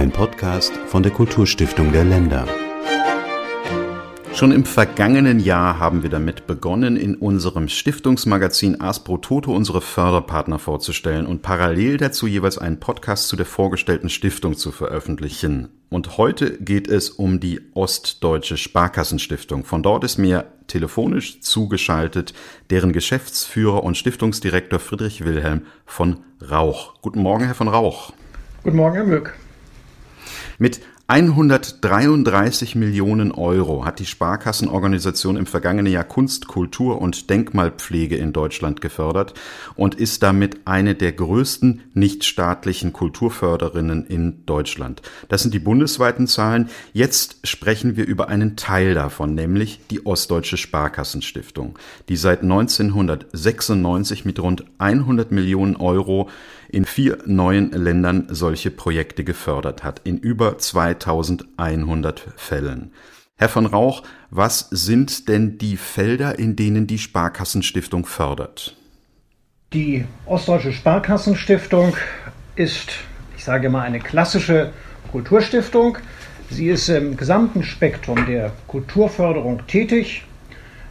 Ein Podcast von der Kulturstiftung der Länder. Schon im vergangenen Jahr haben wir damit begonnen, in unserem Stiftungsmagazin Aspro Toto unsere Förderpartner vorzustellen und parallel dazu jeweils einen Podcast zu der vorgestellten Stiftung zu veröffentlichen. Und heute geht es um die Ostdeutsche Sparkassenstiftung. Von dort ist mir telefonisch zugeschaltet deren Geschäftsführer und Stiftungsdirektor Friedrich Wilhelm von Rauch. Guten Morgen, Herr von Rauch. Guten Morgen, Herr Mück. Mit 133 Millionen Euro hat die Sparkassenorganisation im vergangenen Jahr Kunst, Kultur und Denkmalpflege in Deutschland gefördert und ist damit eine der größten nichtstaatlichen Kulturförderinnen in Deutschland. Das sind die bundesweiten Zahlen. Jetzt sprechen wir über einen Teil davon, nämlich die Ostdeutsche Sparkassenstiftung, die seit 1996 mit rund 100 Millionen Euro in vier neuen Ländern solche Projekte gefördert hat, in über 2100 Fällen. Herr von Rauch, was sind denn die Felder, in denen die Sparkassenstiftung fördert? Die Ostdeutsche Sparkassenstiftung ist, ich sage mal, eine klassische Kulturstiftung. Sie ist im gesamten Spektrum der Kulturförderung tätig.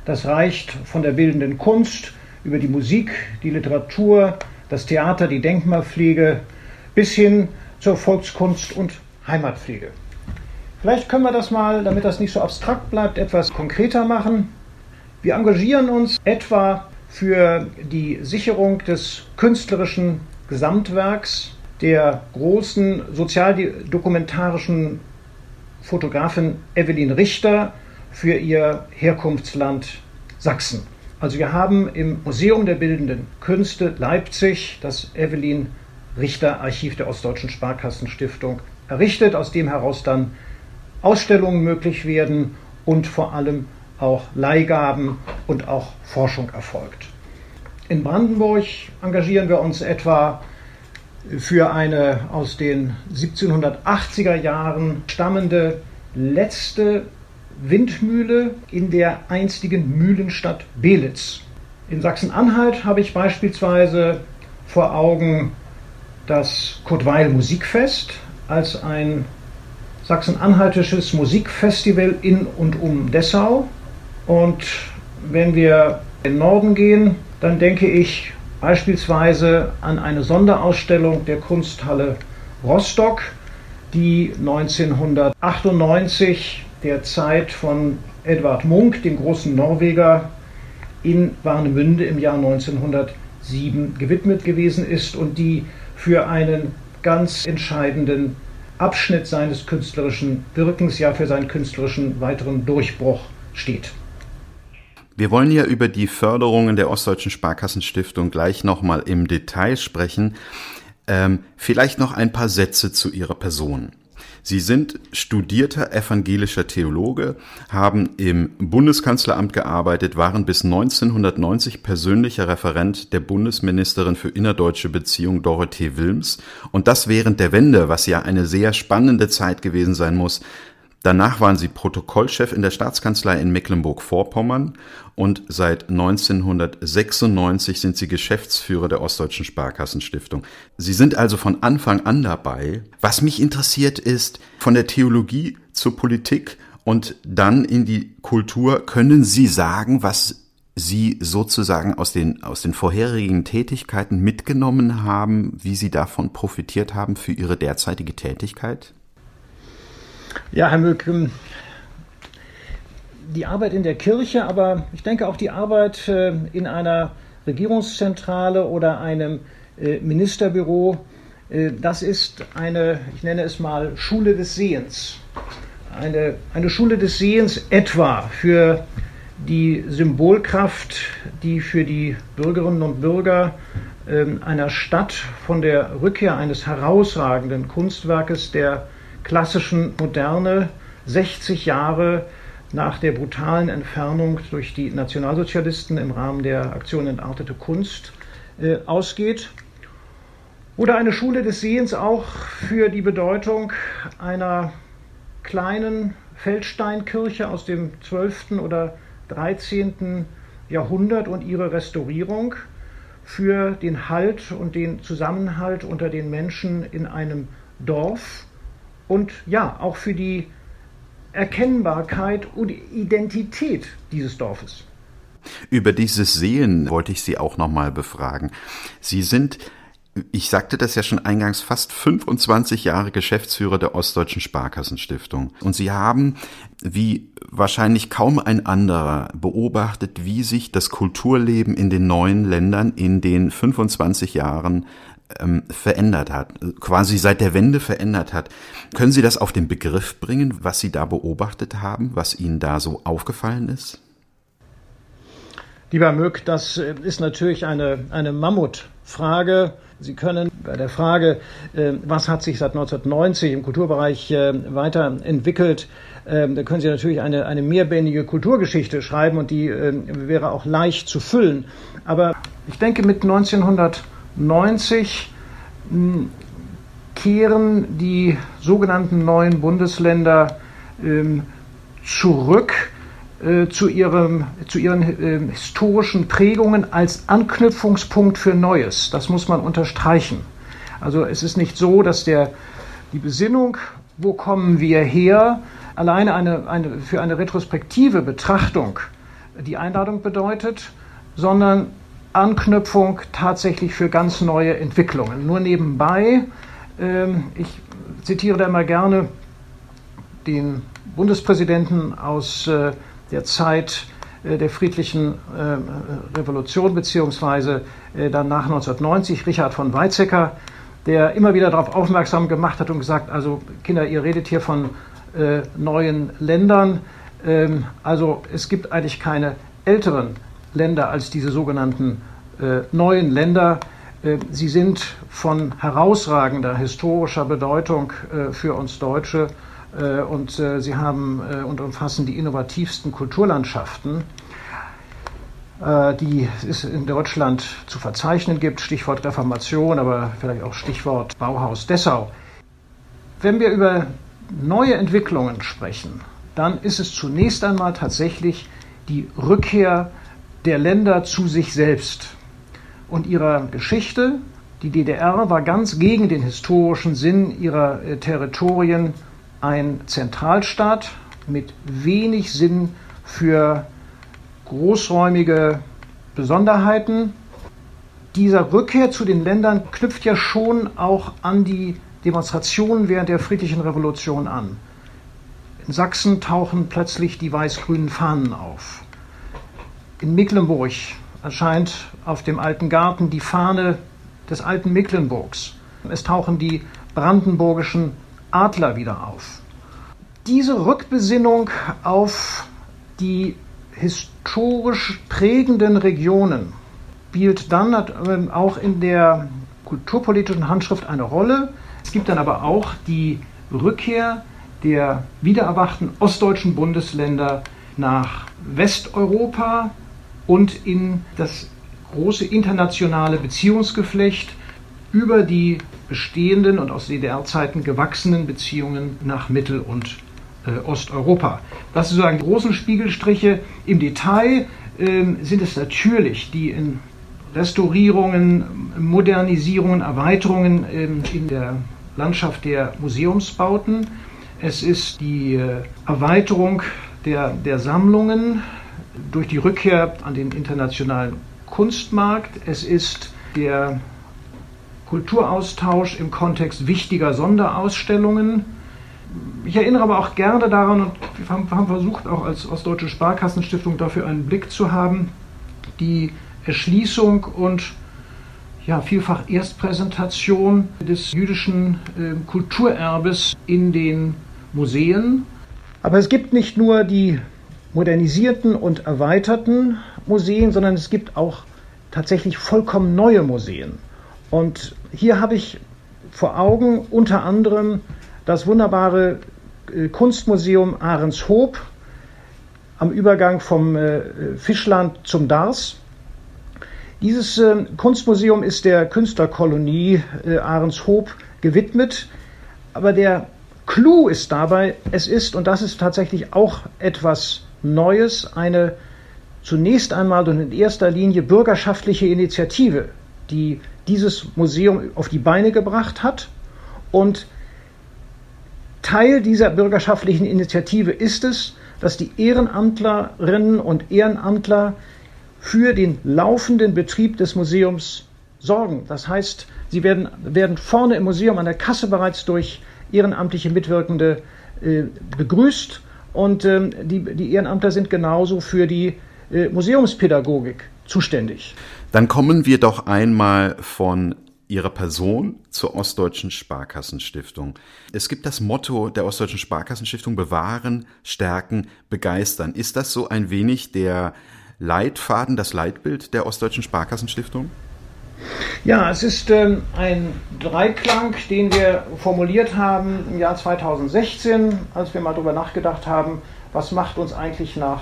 Das reicht von der bildenden Kunst über die Musik, die Literatur, das Theater, die Denkmalpflege bis hin zur Volkskunst und Heimatpflege. Vielleicht können wir das mal, damit das nicht so abstrakt bleibt, etwas konkreter machen. Wir engagieren uns etwa für die Sicherung des künstlerischen Gesamtwerks der großen sozialdokumentarischen Fotografin Evelyn Richter für ihr Herkunftsland Sachsen. Also wir haben im Museum der Bildenden Künste Leipzig das Evelyn Richter Archiv der Ostdeutschen Sparkassenstiftung errichtet, aus dem heraus dann Ausstellungen möglich werden und vor allem auch Leihgaben und auch Forschung erfolgt. In Brandenburg engagieren wir uns etwa für eine aus den 1780er Jahren stammende letzte Windmühle in der einstigen Mühlenstadt Belitz. In Sachsen-Anhalt habe ich beispielsweise vor Augen das Kurt-Weil Musikfest als ein sachsen-anhaltisches Musikfestival in und um Dessau. Und wenn wir in den Norden gehen, dann denke ich beispielsweise an eine Sonderausstellung der Kunsthalle Rostock, die 1998 der Zeit von Edvard Munch, dem großen Norweger, in Warnemünde im Jahr 1907 gewidmet gewesen ist und die für einen ganz entscheidenden Abschnitt seines künstlerischen Wirkens, ja für seinen künstlerischen weiteren Durchbruch steht. Wir wollen ja über die Förderungen der Ostdeutschen Sparkassenstiftung gleich nochmal im Detail sprechen. Ähm, vielleicht noch ein paar Sätze zu Ihrer Person. Sie sind studierter evangelischer Theologe, haben im Bundeskanzleramt gearbeitet, waren bis 1990 persönlicher Referent der Bundesministerin für innerdeutsche Beziehungen Dorothee Wilms und das während der Wende, was ja eine sehr spannende Zeit gewesen sein muss. Danach waren sie Protokollchef in der Staatskanzlei in Mecklenburg-Vorpommern und seit 1996 sind sie Geschäftsführer der Ostdeutschen Sparkassenstiftung. Sie sind also von Anfang an dabei. Was mich interessiert ist, von der Theologie zur Politik und dann in die Kultur, können Sie sagen, was Sie sozusagen aus den, aus den vorherigen Tätigkeiten mitgenommen haben, wie Sie davon profitiert haben für Ihre derzeitige Tätigkeit? Ja, Herr Mück, ähm, die Arbeit in der Kirche, aber ich denke auch die Arbeit äh, in einer Regierungszentrale oder einem äh, Ministerbüro, äh, das ist eine, ich nenne es mal, Schule des Sehens. Eine, eine Schule des Sehens etwa für die Symbolkraft, die für die Bürgerinnen und Bürger ähm, einer Stadt von der Rückkehr eines herausragenden Kunstwerkes der klassischen Moderne 60 Jahre nach der brutalen Entfernung durch die Nationalsozialisten im Rahmen der Aktion Entartete Kunst äh, ausgeht. Oder eine Schule des Sehens auch für die Bedeutung einer kleinen Feldsteinkirche aus dem 12. oder 13. Jahrhundert und ihre Restaurierung für den Halt und den Zusammenhalt unter den Menschen in einem Dorf und ja, auch für die Erkennbarkeit und Identität dieses Dorfes. Über dieses Sehen wollte ich Sie auch nochmal befragen. Sie sind ich sagte das ja schon eingangs, fast 25 Jahre Geschäftsführer der Ostdeutschen Sparkassenstiftung. Und Sie haben, wie wahrscheinlich kaum ein anderer, beobachtet, wie sich das Kulturleben in den neuen Ländern in den 25 Jahren ähm, verändert hat, quasi seit der Wende verändert hat. Können Sie das auf den Begriff bringen, was Sie da beobachtet haben, was Ihnen da so aufgefallen ist? Lieber Mück, das ist natürlich eine, eine Mammutfrage. Sie können bei der Frage, äh, was hat sich seit 1990 im Kulturbereich äh, weiterentwickelt, äh, da können Sie natürlich eine, eine mehrbändige Kulturgeschichte schreiben und die wäre auch leicht zu füllen. Aber ich denke, mit 1990 hm, kehren die sogenannten neuen Bundesländer ähm, zurück äh, zu, ihrem, zu ihren äh, historischen Prägungen als Anknüpfungspunkt für Neues. Das muss man unterstreichen. Also es ist nicht so, dass der, die Besinnung, wo kommen wir her, alleine eine, eine, für eine retrospektive Betrachtung die Einladung bedeutet, sondern Anknüpfung tatsächlich für ganz neue Entwicklungen. Nur nebenbei, äh, ich zitiere da immer gerne den Bundespräsidenten aus äh, der Zeit äh, der friedlichen äh, Revolution beziehungsweise dann nach 1990 Richard von Weizsäcker, der immer wieder darauf aufmerksam gemacht hat und gesagt, also Kinder, ihr redet hier von neuen Ländern, ähm, also es gibt eigentlich keine älteren Länder als diese sogenannten neuen Länder. Sie sind von herausragender historischer Bedeutung für uns Deutsche äh, und äh, sie haben äh, und umfassen die innovativsten Kulturlandschaften, die es in Deutschland zu verzeichnen gibt. Stichwort Reformation, aber vielleicht auch Stichwort Bauhaus Dessau. Wenn wir über neue Entwicklungen sprechen, dann ist es zunächst einmal tatsächlich die Rückkehr der Länder zu sich selbst und ihrer Geschichte. Die DDR war ganz gegen den historischen Sinn ihrer Territorien ein Zentralstaat mit wenig Sinn für großräumige Besonderheiten. Dieser Rückkehr zu den Ländern knüpft ja schon auch an die Demonstrationen während der friedlichen Revolution an. In Sachsen tauchen plötzlich die weiß-grünen Fahnen auf. In Mecklenburg erscheint auf dem alten Garten die Fahne des alten Mecklenburgs. Es tauchen die brandenburgischen Adler wieder auf. Diese Rückbesinnung auf die historisch prägenden Regionen spielt dann ähm, auch in der kulturpolitischen Handschrift eine Rolle. Es gibt dann aber auch die Rückkehr der wiedererwachten ostdeutschen Bundesländer nach Westeuropa und in das große internationale Beziehungsgeflecht über die bestehenden und aus DDR-Zeiten gewachsenen Beziehungen nach Mittel- und äh, Osteuropa. Das sind sozusagen großen Spiegelstriche. Im Detail äh, sind es natürlich die in Restaurierungen, Modernisierungen, Erweiterungen äh, in der Landschaft der Museumsbauten. Es ist die äh, Erweiterung der, der Sammlungen durch die Rückkehr an den internationalen Kunstmarkt. Es ist der Kulturaustausch im Kontext wichtiger Sonderausstellungen. Ich erinnere aber auch gerne daran, und wir haben versucht, auch als Ostdeutsche Sparkassenstiftung dafür einen Blick zu haben, die Erschließung und ja, vielfach Erstpräsentation des jüdischen äh, Kulturerbes in den Museen. Aber es gibt nicht nur die modernisierten und erweiterten Museen, sondern es gibt auch tatsächlich vollkommen neue Museen. Und hier habe ich vor Augen unter anderem das wunderbare äh, Kunstmuseum Ahrenshoop am Übergang vom äh, Fischland zum Dars. Dieses äh, Kunstmuseum ist der Künstlerkolonie Ahrenshoop gewidmet, aber der Clou ist dabei, es ist, und das ist tatsächlich auch etwas Neues, eine zunächst einmal und in erster Linie bürgerschaftliche Initiative, die dieses Museum auf die Beine gebracht hat und Teil dieser bürgerschaftlichen Initiative ist es, dass die Ehrenamtlerinnen und Ehrenamtler für den laufenden Betrieb des Museums sorgen. Das heißt, sie werden, werden vorne im Museum an der Kasse bereits durch ehrenamtliche Mitwirkende äh, begrüßt und ähm, die, die Ehrenamtler sind genauso für die äh, Museumspädagogik zuständig. Dann kommen wir doch einmal von Ihrer Person zur Ostdeutschen Sparkassenstiftung. Es gibt das Motto der Ostdeutschen Sparkassenstiftung bewahren, stärken, begeistern. Ist das so ein wenig der Leitfaden, das Leitbild der Ostdeutschen Sparkassenstiftung? Ja, es ist ähm, ein Dreiklang, den wir formuliert haben im Jahr 2016, als wir mal darüber nachgedacht haben, was macht uns eigentlich nach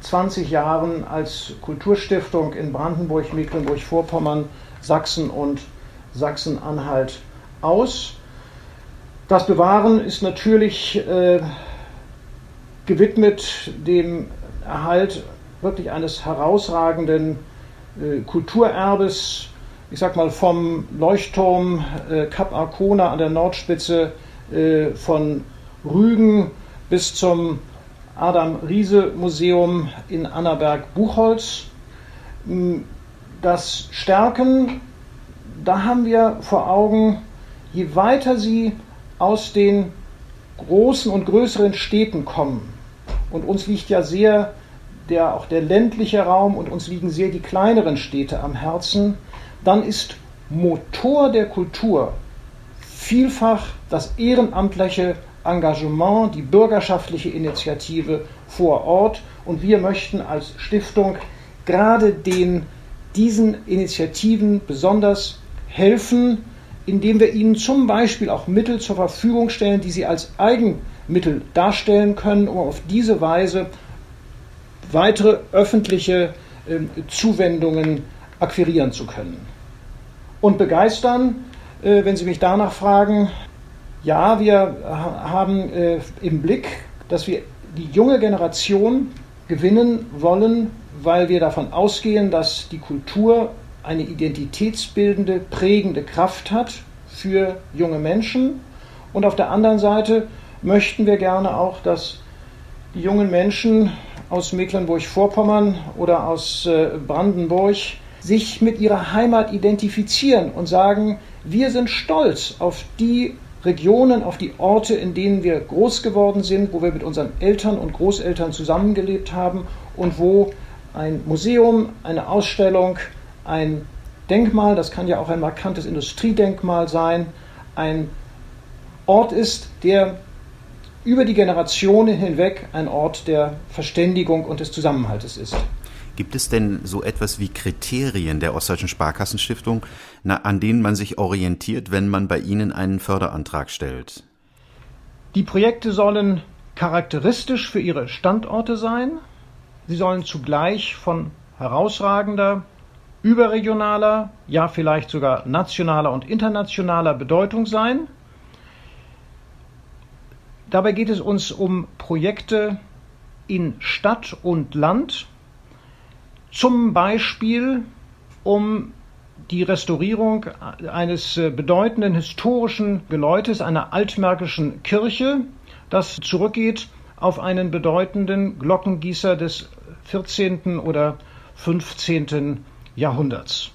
20 Jahren als Kulturstiftung in Brandenburg, Mecklenburg-Vorpommern, Sachsen und Sachsen-Anhalt aus. Das Bewahren ist natürlich äh, gewidmet dem Erhalt wirklich eines herausragenden äh, Kulturerbes, ich sag mal vom Leuchtturm äh, Kap Arkona an der Nordspitze äh, von Rügen bis zum Adam Riese Museum in Annaberg-Buchholz. Das Stärken da haben wir vor Augen, je weiter sie aus den großen und größeren Städten kommen, und uns liegt ja sehr der, auch der ländliche Raum und uns liegen sehr die kleineren Städte am Herzen, dann ist Motor der Kultur vielfach das ehrenamtliche Engagement, die bürgerschaftliche Initiative vor Ort. Und wir möchten als Stiftung gerade den, diesen Initiativen besonders helfen, indem wir ihnen zum Beispiel auch Mittel zur Verfügung stellen, die sie als Eigenmittel darstellen können, um auf diese Weise weitere öffentliche äh, Zuwendungen akquirieren zu können. Und begeistern, äh, wenn Sie mich danach fragen, ja, wir haben äh, im Blick, dass wir die junge Generation gewinnen wollen, weil wir davon ausgehen, dass die Kultur eine identitätsbildende, prägende Kraft hat für junge Menschen. Und auf der anderen Seite möchten wir gerne auch, dass die jungen Menschen aus Mecklenburg-Vorpommern oder aus äh, Brandenburg sich mit ihrer Heimat identifizieren und sagen, wir sind stolz auf die Regionen, auf die Orte, in denen wir groß geworden sind, wo wir mit unseren Eltern und Großeltern zusammengelebt haben und wo ein Museum, eine Ausstellung, ein Denkmal, das kann ja auch ein markantes Industriedenkmal sein, ein Ort ist, der über die Generationen hinweg ein Ort der Verständigung und des Zusammenhaltes ist. Gibt es denn so etwas wie Kriterien der Ostdeutschen Sparkassenstiftung, an denen man sich orientiert, wenn man bei Ihnen einen Förderantrag stellt? Die Projekte sollen charakteristisch für ihre Standorte sein. Sie sollen zugleich von herausragender überregionaler, ja vielleicht sogar nationaler und internationaler Bedeutung sein. Dabei geht es uns um Projekte in Stadt und Land, zum Beispiel um die Restaurierung eines bedeutenden historischen Geläutes, einer altmärkischen Kirche, das zurückgeht auf einen bedeutenden Glockengießer des 14. oder 15. Jahrhunderts. Jahrhunderts.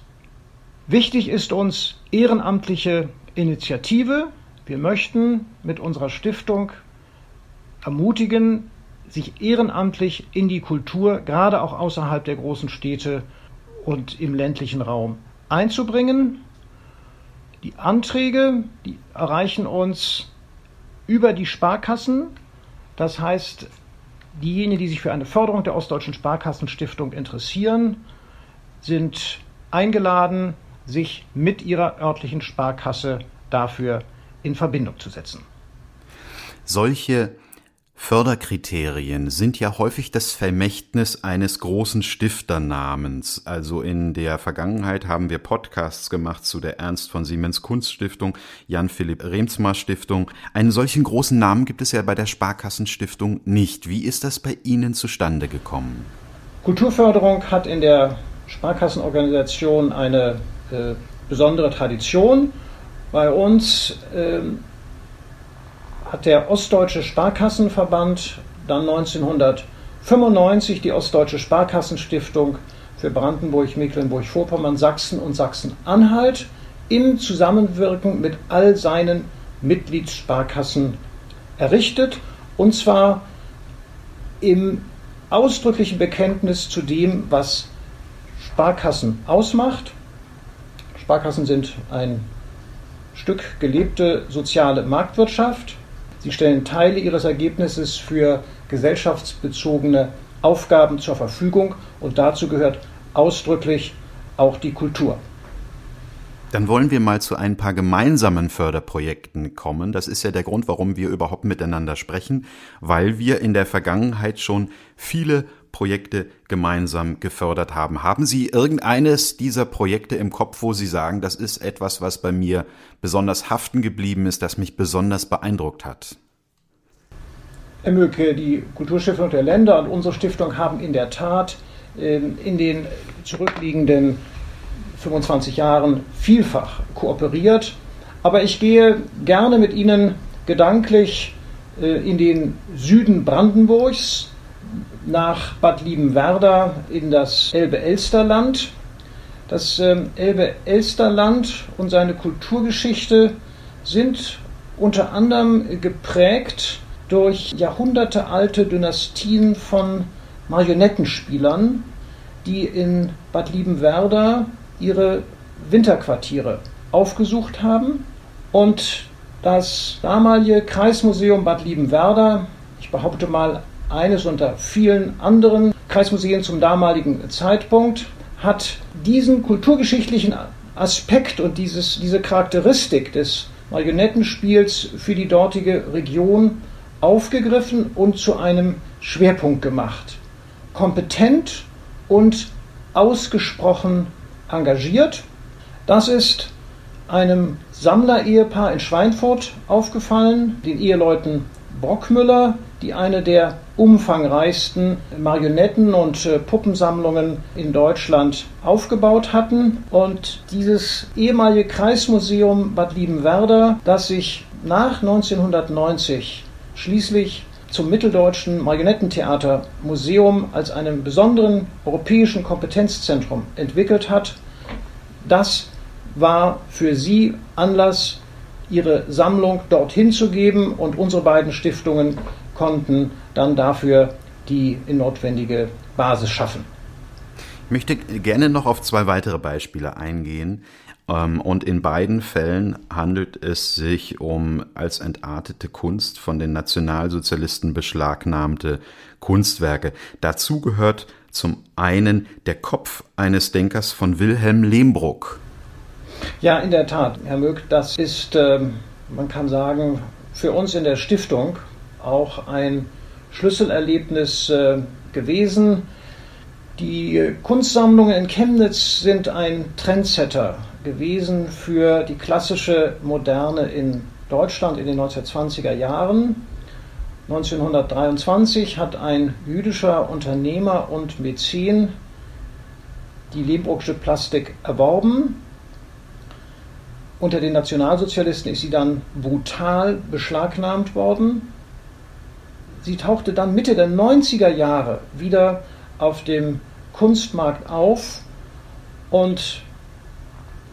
Wichtig ist uns ehrenamtliche Initiative. Wir möchten mit unserer Stiftung ermutigen, sich ehrenamtlich in die Kultur, gerade auch außerhalb der großen Städte und im ländlichen Raum einzubringen. Die Anträge, die erreichen uns über die Sparkassen. Das heißt, diejenigen, die sich für eine Förderung der Ostdeutschen Sparkassenstiftung interessieren, sind eingeladen, sich mit ihrer örtlichen Sparkasse dafür in Verbindung zu setzen. Solche Förderkriterien sind ja häufig das Vermächtnis eines großen Stifternamens. Also in der Vergangenheit haben wir Podcasts gemacht zu der Ernst von Siemens Kunststiftung, Jan-Philipp Remsmar Stiftung. Einen solchen großen Namen gibt es ja bei der Sparkassenstiftung nicht. Wie ist das bei Ihnen zustande gekommen? Kulturförderung hat in der Sparkassenorganisation eine äh, besondere Tradition. Bei uns äh, hat der Ostdeutsche Sparkassenverband dann 1995 die Ostdeutsche Sparkassenstiftung für Brandenburg, Mecklenburg-Vorpommern, Sachsen und Sachsen-Anhalt im Zusammenwirken mit all seinen Mitgliedssparkassen errichtet und zwar im ausdrücklichen Bekenntnis zu dem, was Sparkassen ausmacht. Sparkassen sind ein Stück gelebte soziale Marktwirtschaft. Sie stellen Teile ihres Ergebnisses für gesellschaftsbezogene Aufgaben zur Verfügung und dazu gehört ausdrücklich auch die Kultur. Dann wollen wir mal zu ein paar gemeinsamen Förderprojekten kommen. Das ist ja der Grund, warum wir überhaupt miteinander sprechen, weil wir in der Vergangenheit schon viele Projekte gemeinsam gefördert haben. Haben Sie irgendeines dieser Projekte im Kopf, wo Sie sagen, das ist etwas, was bei mir besonders haften geblieben ist, das mich besonders beeindruckt hat? Herr Möke, die Kulturstiftung der Länder und unsere Stiftung haben in der Tat ähm, in den zurückliegenden 25 Jahren vielfach kooperiert. Aber ich gehe gerne mit Ihnen gedanklich äh, in den Süden Brandenburgs nach Bad Liebenwerda in das Elbe-Elsterland. Das ähm, Elbe-Elsterland und seine Kulturgeschichte sind unter anderem geprägt durch jahrhundertealte Dynastien von Marionettenspielern, die in Bad Liebenwerda ihre Winterquartiere aufgesucht haben. Und das damalige Kreismuseum Bad Liebenwerda, ich behaupte mal eines unter vielen anderen Kreismuseen zum damaligen Zeitpunkt, hat diesen kulturgeschichtlichen Aspekt und dieses, diese Charakteristik des Marionettenspiels für die dortige Region aufgegriffen und zu einem Schwerpunkt gemacht. Kompetent und ausgesprochen engagiert. Das ist einem Sammlerehepaar in Schweinfurt aufgefallen, den Eheleuten Brockmüller, die eine der umfangreichsten Marionetten- und äh, Puppensammlungen in Deutschland aufgebaut hatten. Und dieses ehemalige Kreismuseum Bad Liebenwerda, das sich nach 1990 schließlich zum Mitteldeutschen Marionettentheatermuseum als einem besonderen europäischen Kompetenzzentrum entwickelt hat, das war für sie Anlass, ihre Sammlung dorthin zu geben und unsere beiden Stiftungen konnten dann dafür die notwendige Basis schaffen. Ich möchte gerne noch auf zwei weitere Beispiele eingehen. Ähm, und in beiden Fällen handelt es sich um als entartete Kunst von den Nationalsozialisten beschlagnahmte Kunstwerke. Dazu gehört zum einen der Kopf eines Denkers von Wilhelm Lehmbruck. Ja, in der Tat, Herr Möck, das ist, ähm, man kann sagen, für uns in der Stiftung auch ein Schlüsselerlebnis äh, gewesen. Die Kunstsammlungen in Chemnitz sind ein Trendsetter gewesen für die klassische Moderne in Deutschland in den 1920er Jahren. 1923 hat ein jüdischer Unternehmer und Mäzen die Lehmbrucksche Plastik erworben. Unter den Nationalsozialisten ist sie dann brutal beschlagnahmt worden. Sie tauchte dann Mitte der 90er Jahre wieder auf dem Kunstmarkt auf und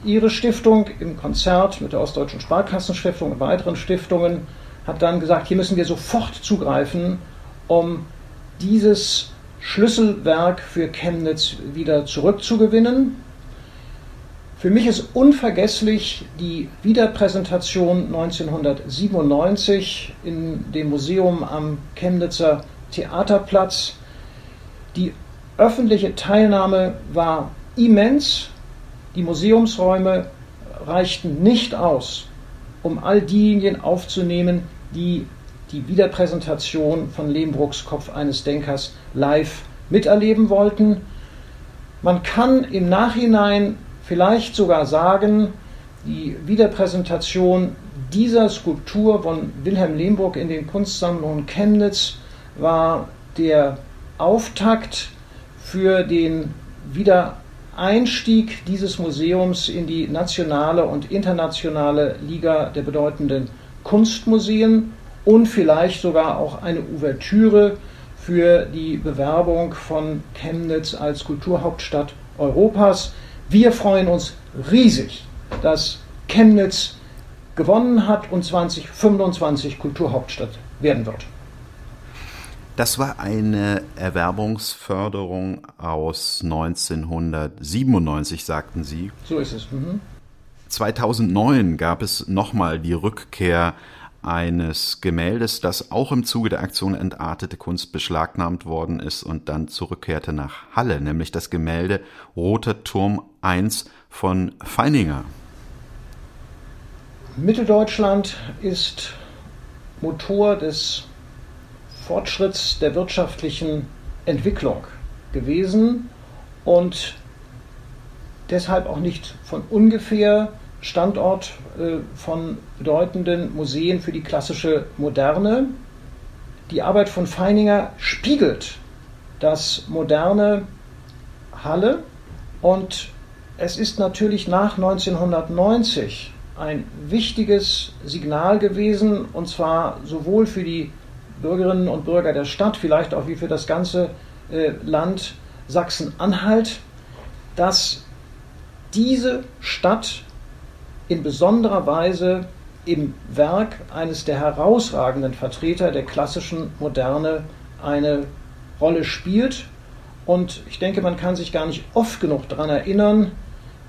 ihre Stiftung im Konzert mit der Ostdeutschen Sparkassenstiftung und weiteren Stiftungen hat dann gesagt, hier müssen wir sofort zugreifen, um dieses Schlüsselwerk für Chemnitz wieder zurückzugewinnen. Für mich ist unvergesslich die Wiederpräsentation 1997 in dem Museum am Chemnitzer Theaterplatz. Die öffentliche Teilnahme war immens. Die Museumsräume reichten nicht aus, um all diejenigen aufzunehmen, die die Wiederpräsentation von Lehmbrucks Kopf eines Denkers live miterleben wollten. Man kann im Nachhinein vielleicht sogar sagen, die Wiederpräsentation dieser Skulptur von Wilhelm Lehmbruck in den Kunstsammlungen Chemnitz war der Auftakt für den Wiedereinstieg dieses Museums in die nationale und internationale Liga der bedeutenden Kunstmuseen und vielleicht sogar auch eine Ouvertüre für die Bewerbung von Chemnitz als Kulturhauptstadt Europas. Wir freuen uns riesig, dass Chemnitz gewonnen hat und 2025 Kulturhauptstadt werden wird. Das war eine Erwerbungsförderung aus 1997, sagten Sie. So ist es. Mhm. 2009 gab es nochmal die Rückkehr eines Gemäldes, das auch im Zuge der Aktion Entartete Kunst beschlagnahmt worden ist und dann zurückkehrte nach Halle, nämlich das Gemälde Roter Turm 1 von Feininger. Mitteldeutschland ist Motor des Fortschritts der wirtschaftlichen Entwicklung gewesen und deshalb auch nicht von ungefähr Standort äh, von bedeutenden Museen für die klassische Moderne. Die Arbeit von Feininger spiegelt das moderne Halle und es ist natürlich nach 1990 ein wichtiges Signal gewesen, und zwar sowohl für die Bürgerinnen und Bürger der Stadt, vielleicht auch wie für das ganze äh, Land Sachsen-Anhalt, dass diese Stadt in besonderer Weise im Werk eines der herausragenden Vertreter der klassischen Moderne eine Rolle spielt. Und ich denke, man kann sich gar nicht oft genug daran erinnern,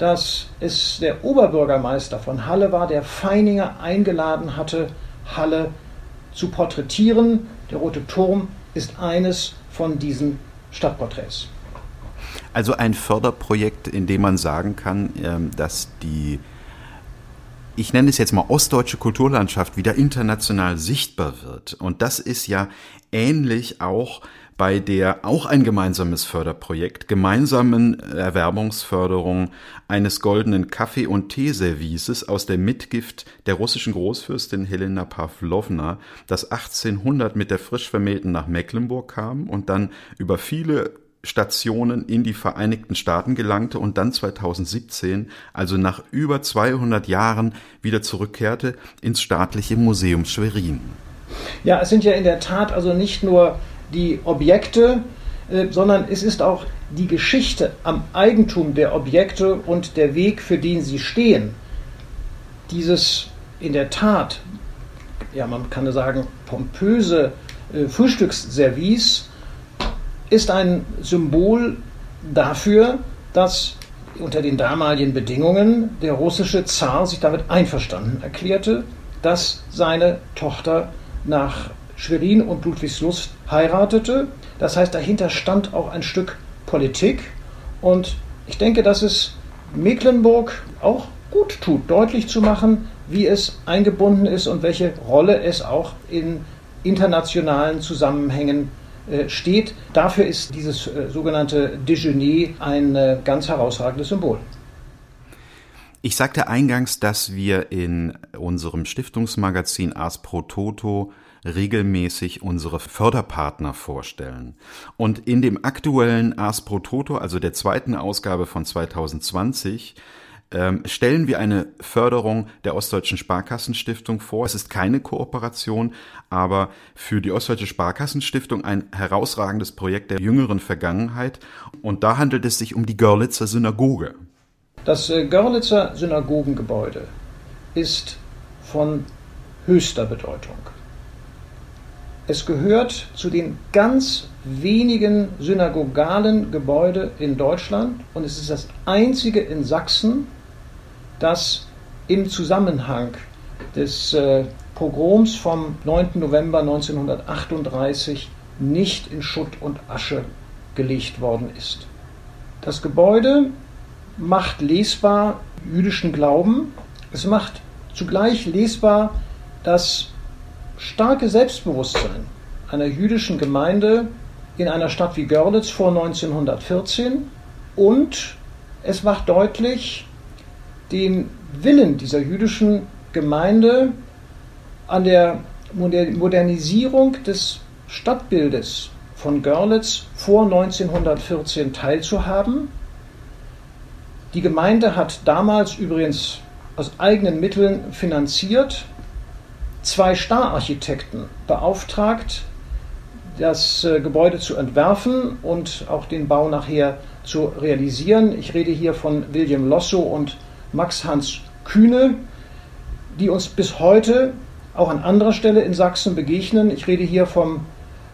dass es der Oberbürgermeister von Halle war, der Feininger eingeladen hatte, Halle zu porträtieren. Der Rote Turm ist eines von diesen Stadtporträts. Also ein Förderprojekt, in dem man sagen kann, ähm, dass die ich nenne es jetzt mal ostdeutsche Kulturlandschaft wieder international sichtbar wird. Und das ist ja ähnlich auch bei der auch ein gemeinsames Förderprojekt, gemeinsamen Erwerbungsförderung eines goldenen Kaffee- und Teeservices aus der Mitgift der russischen Großfürstin Helena Pawlowna, das 1800 mit der frisch Vermählten nach Mecklenburg kam und dann über viele Stationen in die Vereinigten Staaten gelangte und dann 2017, also nach über 200 Jahren, wieder zurückkehrte ins staatliche Museum Schwerin. Ja, es sind ja in der Tat also nicht nur die Objekte, äh, sondern es ist auch die Geschichte am Eigentum der Objekte und der Weg, für den sie stehen. Dieses in der Tat, ja, man kann sagen, pompöse äh, Frühstücksservice ist ein Symbol dafür, dass unter den damaligen Bedingungen der russische Zar sich damit einverstanden erklärte, dass seine Tochter nach Schwerin und Ludwigslust heiratete. Das heißt, dahinter stand auch ein Stück Politik. Und ich denke, dass es Mecklenburg auch gut tut, deutlich zu machen, wie es eingebunden ist und welche Rolle es auch in internationalen Zusammenhängen äh, steht. Dafür ist dieses äh, sogenannte Déjeuner ein äh, ganz herausragendes Symbol. Ich sagte eingangs, dass wir in unserem Stiftungsmagazin Ars Pro Toto regelmäßig unsere Förderpartner vorstellen. Und in dem aktuellen Ars Pro Toto, also der zweiten Ausgabe von 2020, ähm, stellen wir eine Förderung der Ostdeutschen Sparkassenstiftung vor. Es ist keine Kooperation, aber für die Ostdeutsche Sparkassenstiftung ein herausragendes Projekt der jüngeren Vergangenheit. Und da handelt es sich um die Görlitzer Synagoge. Das äh, Görlitzer Synagogengebäude ist von höchster Bedeutung. Es gehört zu den ganz wenigen synagogalen Gebäude in Deutschland und es ist das einzige in Sachsen, das im Zusammenhang des äh, Pogroms vom 9. November 1938 nicht in Schutt und Asche gelegt worden ist. Das Gebäude macht lesbar jüdischen Glauben, es macht zugleich lesbar das starke Selbstbewusstsein einer jüdischen Gemeinde in einer Stadt wie Görlitz vor 1914 und es macht deutlich, den Willen dieser jüdischen Gemeinde an der Modernisierung des Stadtbildes von Görlitz vor 1914 teilzuhaben. Die Gemeinde hat damals übrigens aus eigenen Mitteln finanziert zwei Stararchitekten beauftragt, das äh, Gebäude zu entwerfen und auch den Bau nachher zu realisieren. Ich rede hier von William Losso und Max Hans Kühne, die uns bis heute auch an anderer Stelle in Sachsen begegnen. Ich rede hier vom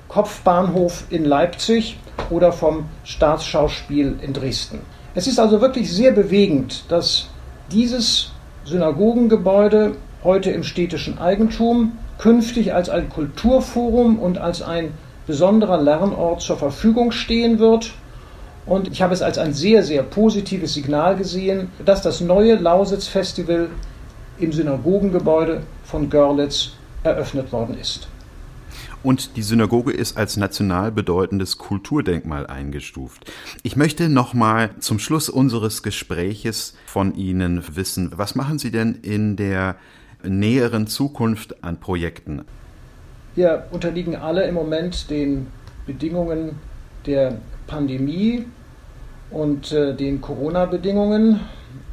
Kopfbahnhof in Leipzig oder vom Staatsschauspiel in Dresden. Es ist also wirklich sehr bewegend, dass dieses Synagogengebäude heute im städtischen Eigentum künftig als ein Kulturforum und als ein besonderer Lernort zur Verfügung stehen wird. Und ich habe es als ein sehr, sehr positives Signal gesehen, dass das neue Lausitz-Festival im Synagogengebäude von Görlitz eröffnet worden ist. Und die Synagoge ist als national bedeutendes Kulturdenkmal eingestuft. Ich möchte nochmal zum Schluss unseres Gespräches von Ihnen wissen, was machen Sie denn in der näheren Zukunft an Projekten? Wir unterliegen alle im Moment den Bedingungen der Pandemie und äh, den Corona-Bedingungen.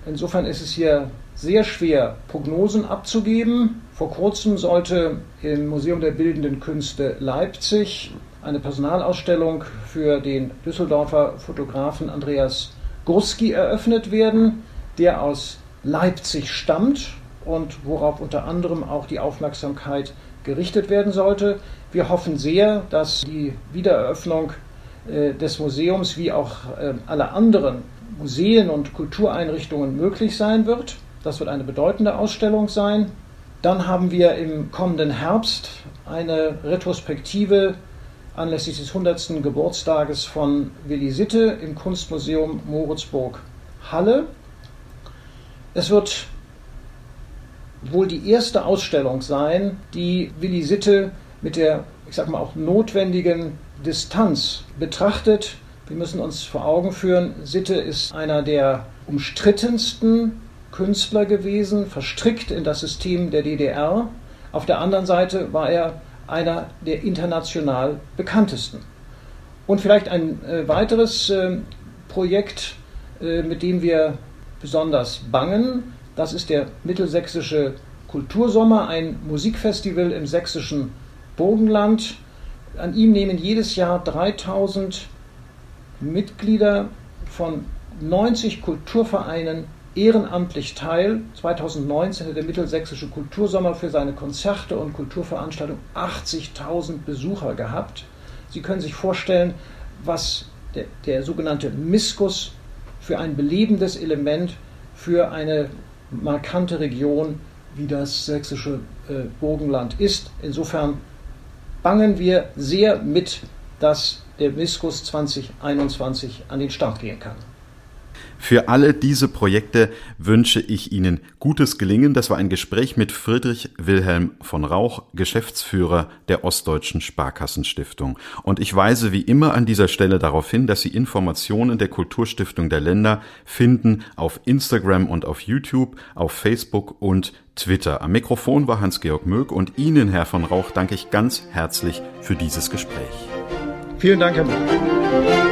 Insofern ist es hier sehr schwer, Prognosen abzugeben. Vor kurzem sollte im Museum der Bildenden Künste Leipzig eine Personalausstellung für den Düsseldorfer Fotografen Andreas Gurski eröffnet werden, der aus Leipzig stammt und worauf unter anderem auch die Aufmerksamkeit gerichtet werden sollte. Wir hoffen sehr, dass die Wiedereröffnung äh, des Museums wie auch äh, aller anderen Museen und Kultureinrichtungen möglich sein wird. Das wird eine bedeutende Ausstellung sein. Dann haben wir im kommenden Herbst eine Retrospektive anlässlich des 100. Geburtstages von Willi Sitte im Kunstmuseum Moritzburg Halle. Es wird wohl die erste Ausstellung sein, die Willi Sitte mit der, ich sag mal, auch notwendigen Distanz betrachtet. Wir müssen uns vor Augen führen, Sitte ist einer der umstrittensten Künstler gewesen, verstrickt in das System der DDR. Auf der anderen Seite war er einer der international bekanntesten. Und vielleicht ein äh, weiteres äh, Projekt, äh, mit dem wir besonders bangen, das ist der Mittelsächsische Kultursommer, ein Musikfestival im sächsischen Burgenland. An ihm nehmen jedes Jahr 3000 Mitglieder von 90 Kulturvereinen ehrenamtlich teil. 2019 hat der Mittelsächsische Kultursommer für seine Konzerte und Kulturveranstaltungen 80.000 Besucher gehabt. Sie können sich vorstellen, was der, der sogenannte Miskus für ein belebendes Element für eine markante Region wie das sächsische äh, Burgenland ist. Insofern bangen wir sehr mit, dass der Miskus 2021 an den Start gehen kann. Für alle diese Projekte wünsche ich Ihnen gutes Gelingen. Das war ein Gespräch mit Friedrich Wilhelm von Rauch, Geschäftsführer der Ostdeutschen Sparkassenstiftung. Und ich weise wie immer an dieser Stelle darauf hin, dass Sie Informationen der Kulturstiftung der Länder finden auf Instagram und auf YouTube, auf Facebook und Twitter. Am Mikrofon war Hans-Georg Möck und Ihnen, Herr von Rauch, danke ich ganz herzlich für dieses Gespräch. Vielen Dank, Herr Möck.